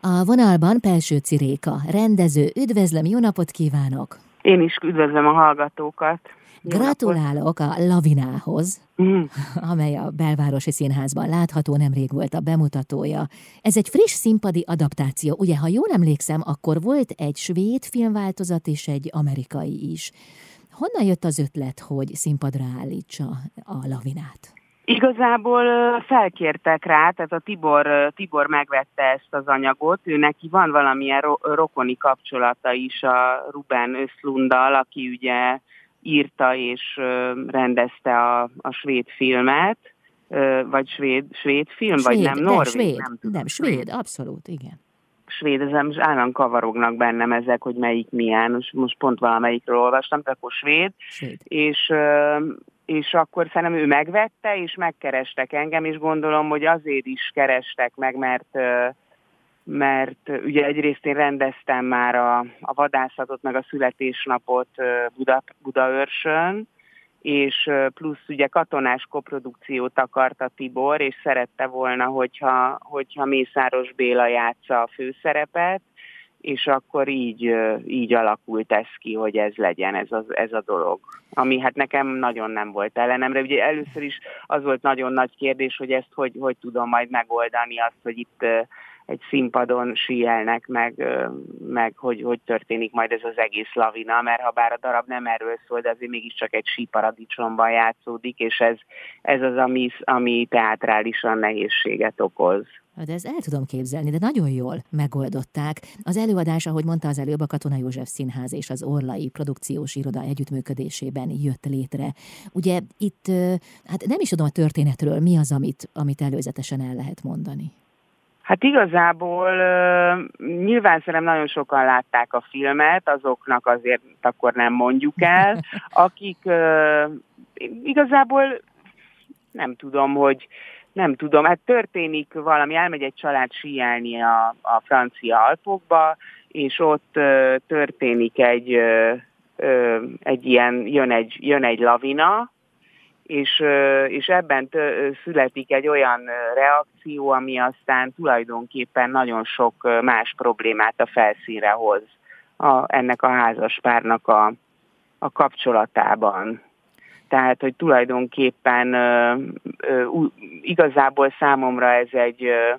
A vonalban Pelső Ciréka, rendező, üdvözlöm, jó napot kívánok! Én is üdvözlöm a hallgatókat! Gratulálok a Lavinához, mm. amely a Belvárosi Színházban látható, nemrég volt a bemutatója. Ez egy friss színpadi adaptáció. Ugye, ha jól emlékszem, akkor volt egy svéd filmváltozat és egy amerikai is. Honnan jött az ötlet, hogy színpadra állítsa a Lavinát? Igazából felkértek rá, tehát a Tibor, Tibor megvette ezt az anyagot, ő neki van valamilyen ro- rokoni kapcsolata is a Ruben Öszlundal, aki ugye írta és rendezte a, a svéd filmet, vagy svéd, svéd film, svéd, vagy nem, norvég? Svéd, nem, nem, svéd, abszolút, igen. Svéd, ezzel most állandóan kavarognak bennem ezek, hogy melyik milyen, most, most pont valamelyikről olvastam, tehát akkor svéd, svéd. és és akkor szerintem ő megvette, és megkerestek engem, és gondolom, hogy azért is kerestek meg, mert mert ugye egyrészt én rendeztem már a, a vadászatot, meg a születésnapot Buda, Budaörsön, és plusz ugye katonás koprodukciót akart a Tibor, és szerette volna, hogyha, hogyha Mészáros Béla játsza a főszerepet, és akkor így, így alakult ez ki, hogy ez legyen ez a, ez a dolog. Ami hát nekem nagyon nem volt ellenemre. Ugye először is az volt nagyon nagy kérdés, hogy ezt hogy, hogy tudom majd megoldani azt, hogy itt egy színpadon síelnek, meg, meg hogy, hogy történik majd ez az egész lavina, mert ha bár a darab nem erről szól, de azért mégiscsak egy síparadicsomban játszódik, és ez, ez az, ami, ami teátrálisan nehézséget okoz. De ez el tudom képzelni, de nagyon jól megoldották. Az előadás, ahogy mondta az előbb, a Katona József Színház és az Orlai Produkciós Iroda együttműködésében jött létre. Ugye itt, hát nem is tudom a történetről, mi az, amit, amit előzetesen el lehet mondani? Hát igazából nyilván szerintem nagyon sokan látták a filmet, azoknak azért akkor nem mondjuk el, akik igazából nem tudom, hogy nem tudom, hát történik valami, elmegy egy család síelni a, a francia Alpokba, és ott ö, történik egy, ö, ö, egy ilyen, jön egy, jön egy lavina, és, ö, és ebben tö, születik egy olyan reakció, ami aztán tulajdonképpen nagyon sok más problémát a felszínre hoz a, ennek a házaspárnak a, a kapcsolatában. Tehát, hogy tulajdonképpen ö, ö, igazából számomra ez egy, ö,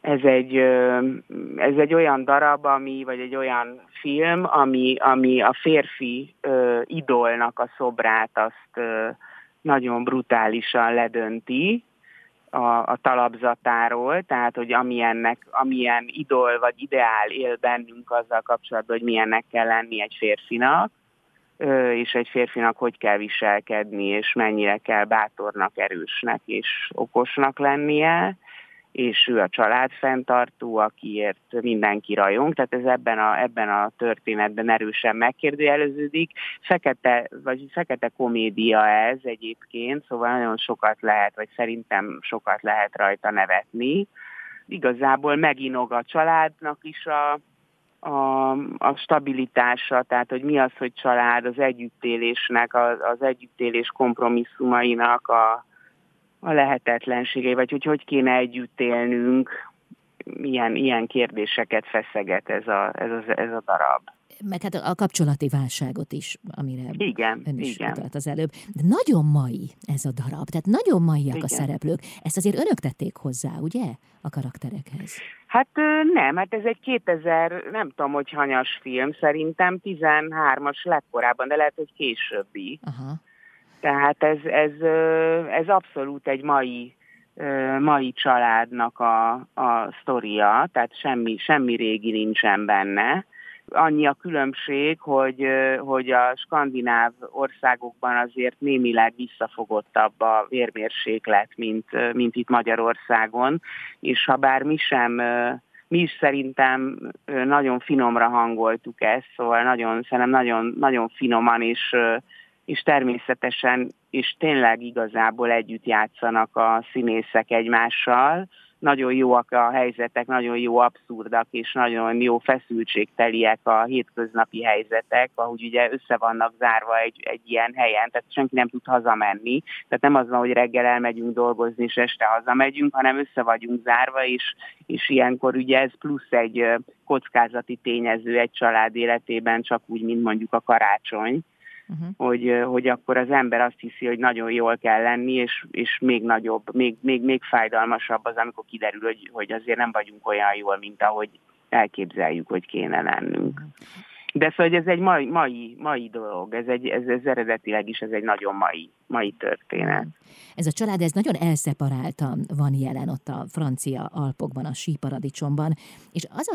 ez egy, ö, ez egy olyan darab, ami, vagy egy olyan film, ami, ami a férfi ö, idolnak a szobrát azt ö, nagyon brutálisan ledönti a, a talapzatáról, tehát hogy amilyennek, amilyen idol vagy ideál él bennünk azzal kapcsolatban, hogy milyennek kell lenni egy férfinak, és egy férfinak hogy kell viselkedni, és mennyire kell bátornak, erősnek és okosnak lennie, és ő a családfenntartó, akiért mindenki rajong, tehát ez ebben a, ebben a történetben erősen megkérdőjeleződik. Fekete, vagy fekete komédia ez egyébként, szóval nagyon sokat lehet, vagy szerintem sokat lehet rajta nevetni. Igazából meginog a családnak is a, a, a stabilitása, tehát hogy mi az, hogy család, az együttélésnek, az, az együttélés kompromisszumainak a, a lehetetlenségei, vagy hogy hogy kéne együtt élnünk, ilyen, ilyen kérdéseket feszeget ez a, ez, a, ez a darab meg hát a kapcsolati válságot is, amire igen, ön is igen. utalt az előbb. De nagyon mai ez a darab, tehát nagyon maiak igen. a szereplők. Ezt azért önök tették hozzá, ugye, a karakterekhez? Hát nem, hát ez egy 2000, nem tudom, hogy hanyas film, szerintem 13-as legkorábban, de lehet, hogy későbbi. Aha. Tehát ez, ez, ez abszolút egy mai mai családnak a, a sztoria, tehát semmi, semmi régi nincsen benne Annyi a különbség, hogy, hogy a skandináv országokban azért némileg visszafogottabb a vérmérséklet, mint, mint itt Magyarországon, és ha bár mi sem mi is szerintem nagyon finomra hangoltuk ezt, szóval nagyon, szerintem nagyon, nagyon finoman és, és természetesen és tényleg igazából együtt játszanak a színészek egymással, nagyon jóak a helyzetek, nagyon jó abszurdak és nagyon jó feszültségteliek a hétköznapi helyzetek, ahogy ugye össze vannak zárva egy, egy ilyen helyen, tehát senki nem tud hazamenni. Tehát nem az van, hogy reggel elmegyünk dolgozni és este hazamegyünk, hanem össze vagyunk zárva, és, és ilyenkor ugye ez plusz egy kockázati tényező egy család életében, csak úgy, mint mondjuk a karácsony uh-huh. hogy, hogy akkor az ember azt hiszi, hogy nagyon jól kell lenni, és, és még nagyobb, még, még, még fájdalmasabb az, amikor kiderül, hogy, hogy azért nem vagyunk olyan jól, mint ahogy elképzeljük, hogy kéne lennünk. Uh-huh. De szóval ez egy mai, mai, mai dolog, ez, egy, ez, ez eredetileg is ez egy nagyon mai, mai történet. Ez a család ez nagyon elszeparáltan van jelen ott a francia Alpokban, a síparadicsomban, és az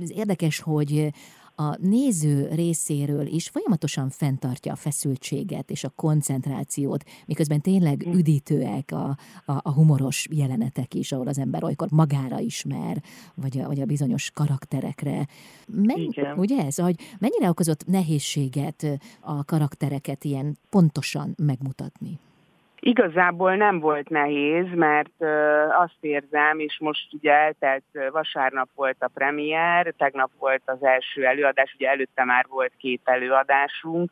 az érdekes, hogy a néző részéről is folyamatosan fenntartja a feszültséget és a koncentrációt, miközben tényleg hm. üdítőek a, a, a humoros jelenetek is, ahol az ember olykor magára ismer, vagy a, vagy a bizonyos karakterekre. Men, ugye ez, hogy mennyire okozott nehézséget a karaktereket ilyen pontosan megmutatni? Igazából nem volt nehéz, mert azt érzem, és most ugye eltelt vasárnap volt a premier, tegnap volt az első előadás, ugye előtte már volt két előadásunk,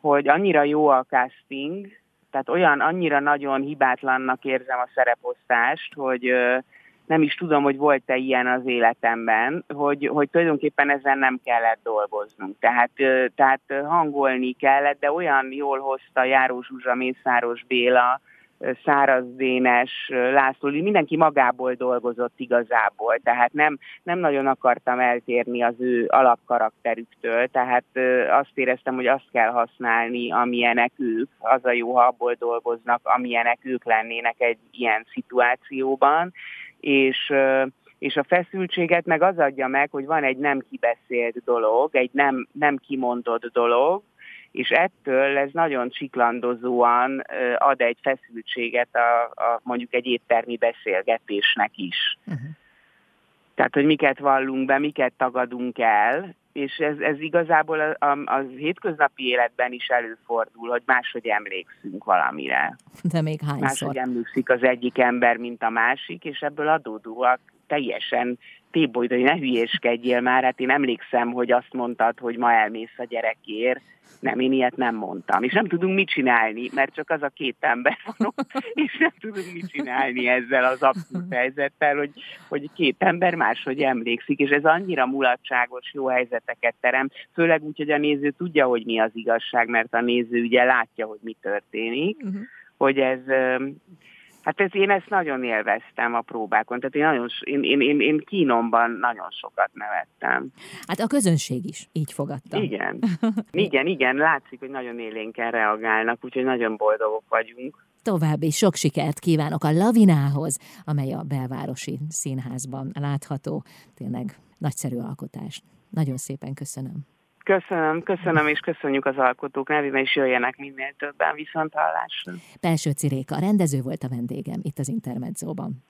hogy annyira jó a casting, tehát olyan annyira nagyon hibátlannak érzem a szereposztást, hogy nem is tudom, hogy volt-e ilyen az életemben, hogy, hogy tulajdonképpen ezen nem kellett dolgoznunk. Tehát, tehát hangolni kellett, de olyan jól hozta Járó Zsuzsa, Mészáros Béla, Száraz Dénes, László, mindenki magából dolgozott igazából, tehát nem, nem nagyon akartam eltérni az ő alapkarakterüktől, tehát azt éreztem, hogy azt kell használni, amilyenek ők, az a jó, ha abból dolgoznak, amilyenek ők lennének egy ilyen szituációban, és és a feszültséget meg az adja meg, hogy van egy nem kibeszélt dolog, egy nem, nem kimondott dolog, és ettől ez nagyon csiklandozóan ad egy feszültséget a, a mondjuk egy éttermi beszélgetésnek is. Uh-huh. Tehát, hogy miket vallunk be, miket tagadunk el, és ez, ez igazából a, a, az hétköznapi életben is előfordul, hogy máshogy emlékszünk valamire. De még hányszor? Máshogy emlékszik az egyik ember, mint a másik, és ebből adódóak teljesen téboly, hogy ne hülyéskedjél már, hát én emlékszem, hogy azt mondtad, hogy ma elmész a gyerekért, nem, én ilyet nem mondtam. És nem tudunk mit csinálni, mert csak az a két ember van ott, és nem tudunk mit csinálni ezzel az abszurd helyzettel, hogy, hogy két ember máshogy emlékszik, és ez annyira mulatságos, jó helyzeteket terem, főleg úgy, hogy a néző tudja, hogy mi az igazság, mert a néző ugye látja, hogy mi történik, uh-huh. hogy ez Hát ez, én ezt nagyon élveztem a próbákon, tehát én, nagyon, én, én, én, én kínomban nagyon sokat nevettem. Hát a közönség is így fogadta. Igen, igen, igen, látszik, hogy nagyon élénken reagálnak, úgyhogy nagyon boldogok vagyunk. További sok sikert kívánok a Lavinához, amely a belvárosi színházban látható. Tényleg nagyszerű alkotás. Nagyon szépen köszönöm. Köszönöm, köszönöm, és köszönjük az alkotók nevében, és jöjjenek minél többen viszont hallásra. Pelső Ciréka, rendező volt a vendégem itt az Intermedzóban.